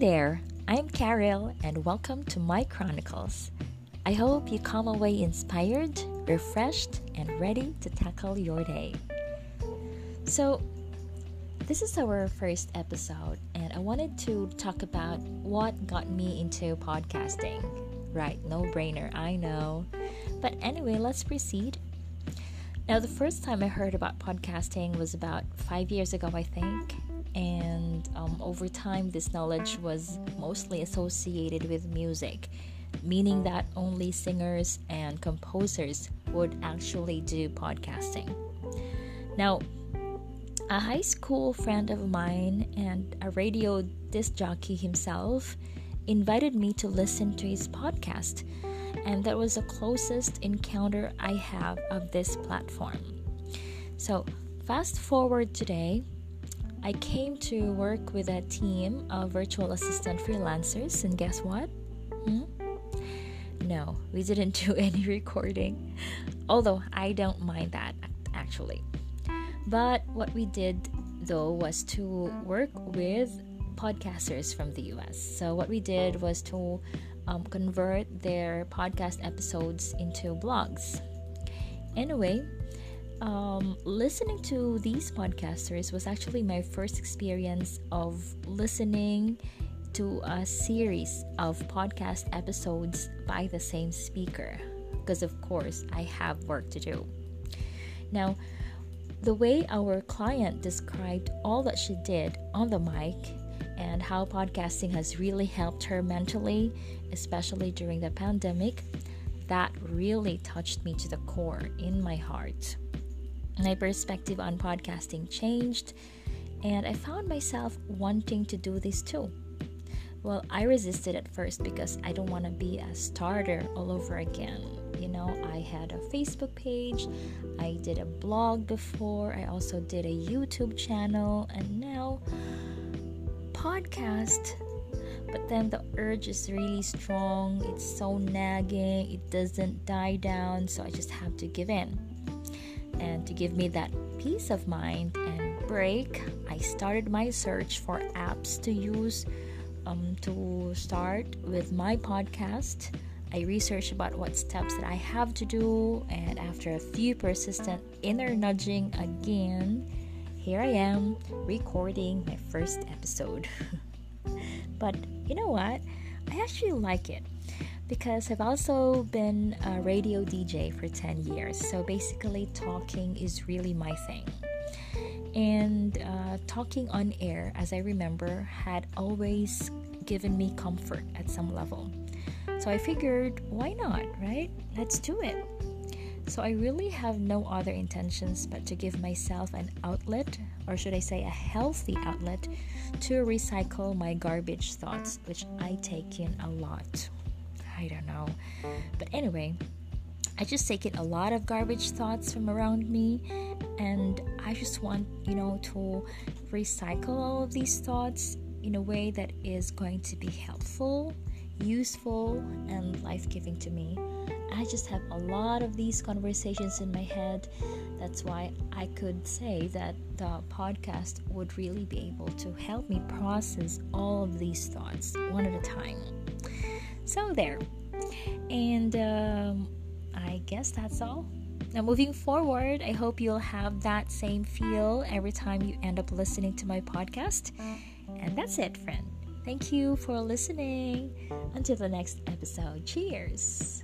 there, I'm Carol, and welcome to my Chronicles. I hope you come away inspired, refreshed, and ready to tackle your day. So, this is our first episode, and I wanted to talk about what got me into podcasting. Right, no brainer, I know. But anyway, let's proceed. Now, the first time I heard about podcasting was about five years ago, I think, and um, over time, this knowledge was mostly associated with music, meaning that only singers and composers would actually do podcasting. Now, a high school friend of mine and a radio disc jockey himself invited me to listen to his podcast, and that was the closest encounter I have of this platform. So, fast forward today, I came to work with a team of virtual assistant freelancers, and guess what? Hmm? No, we didn't do any recording. Although I don't mind that actually. But what we did though was to work with podcasters from the US. So what we did was to um, convert their podcast episodes into blogs. Anyway, um, listening to these podcasters was actually my first experience of listening to a series of podcast episodes by the same speaker because of course I have work to do. Now, the way our client described all that she did on the mic and how podcasting has really helped her mentally, especially during the pandemic, that really touched me to the core in my heart my perspective on podcasting changed, and I found myself wanting to do this too. Well, I resisted at first because I don't want to be a starter all over again. You know, I had a Facebook page, I did a blog before, I also did a YouTube channel, and now podcast. But then the urge is really strong, it's so nagging, it doesn't die down, so I just have to give in. And to give me that peace of mind and break, I started my search for apps to use um, to start with my podcast. I researched about what steps that I have to do, and after a few persistent inner nudging again, here I am recording my first episode. but you know what? I actually like it because I've also been a radio DJ for 10 years. So basically, talking is really my thing. And uh, talking on air, as I remember, had always given me comfort at some level. So I figured, why not, right? Let's do it. So I really have no other intentions but to give myself an outlet, or should I say, a healthy outlet, to recycle my garbage thoughts, which I take in a lot. I don't know. But anyway, I just take in a lot of garbage thoughts from around me, and I just want, you know, to recycle all of these thoughts in a way that is going to be helpful, useful, and life giving to me. I just have a lot of these conversations in my head. That's why I could say that the podcast would really be able to help me process all of these thoughts one at a time. So, there. And um, I guess that's all. Now, moving forward, I hope you'll have that same feel every time you end up listening to my podcast. And that's it, friend. Thank you for listening. Until the next episode, cheers.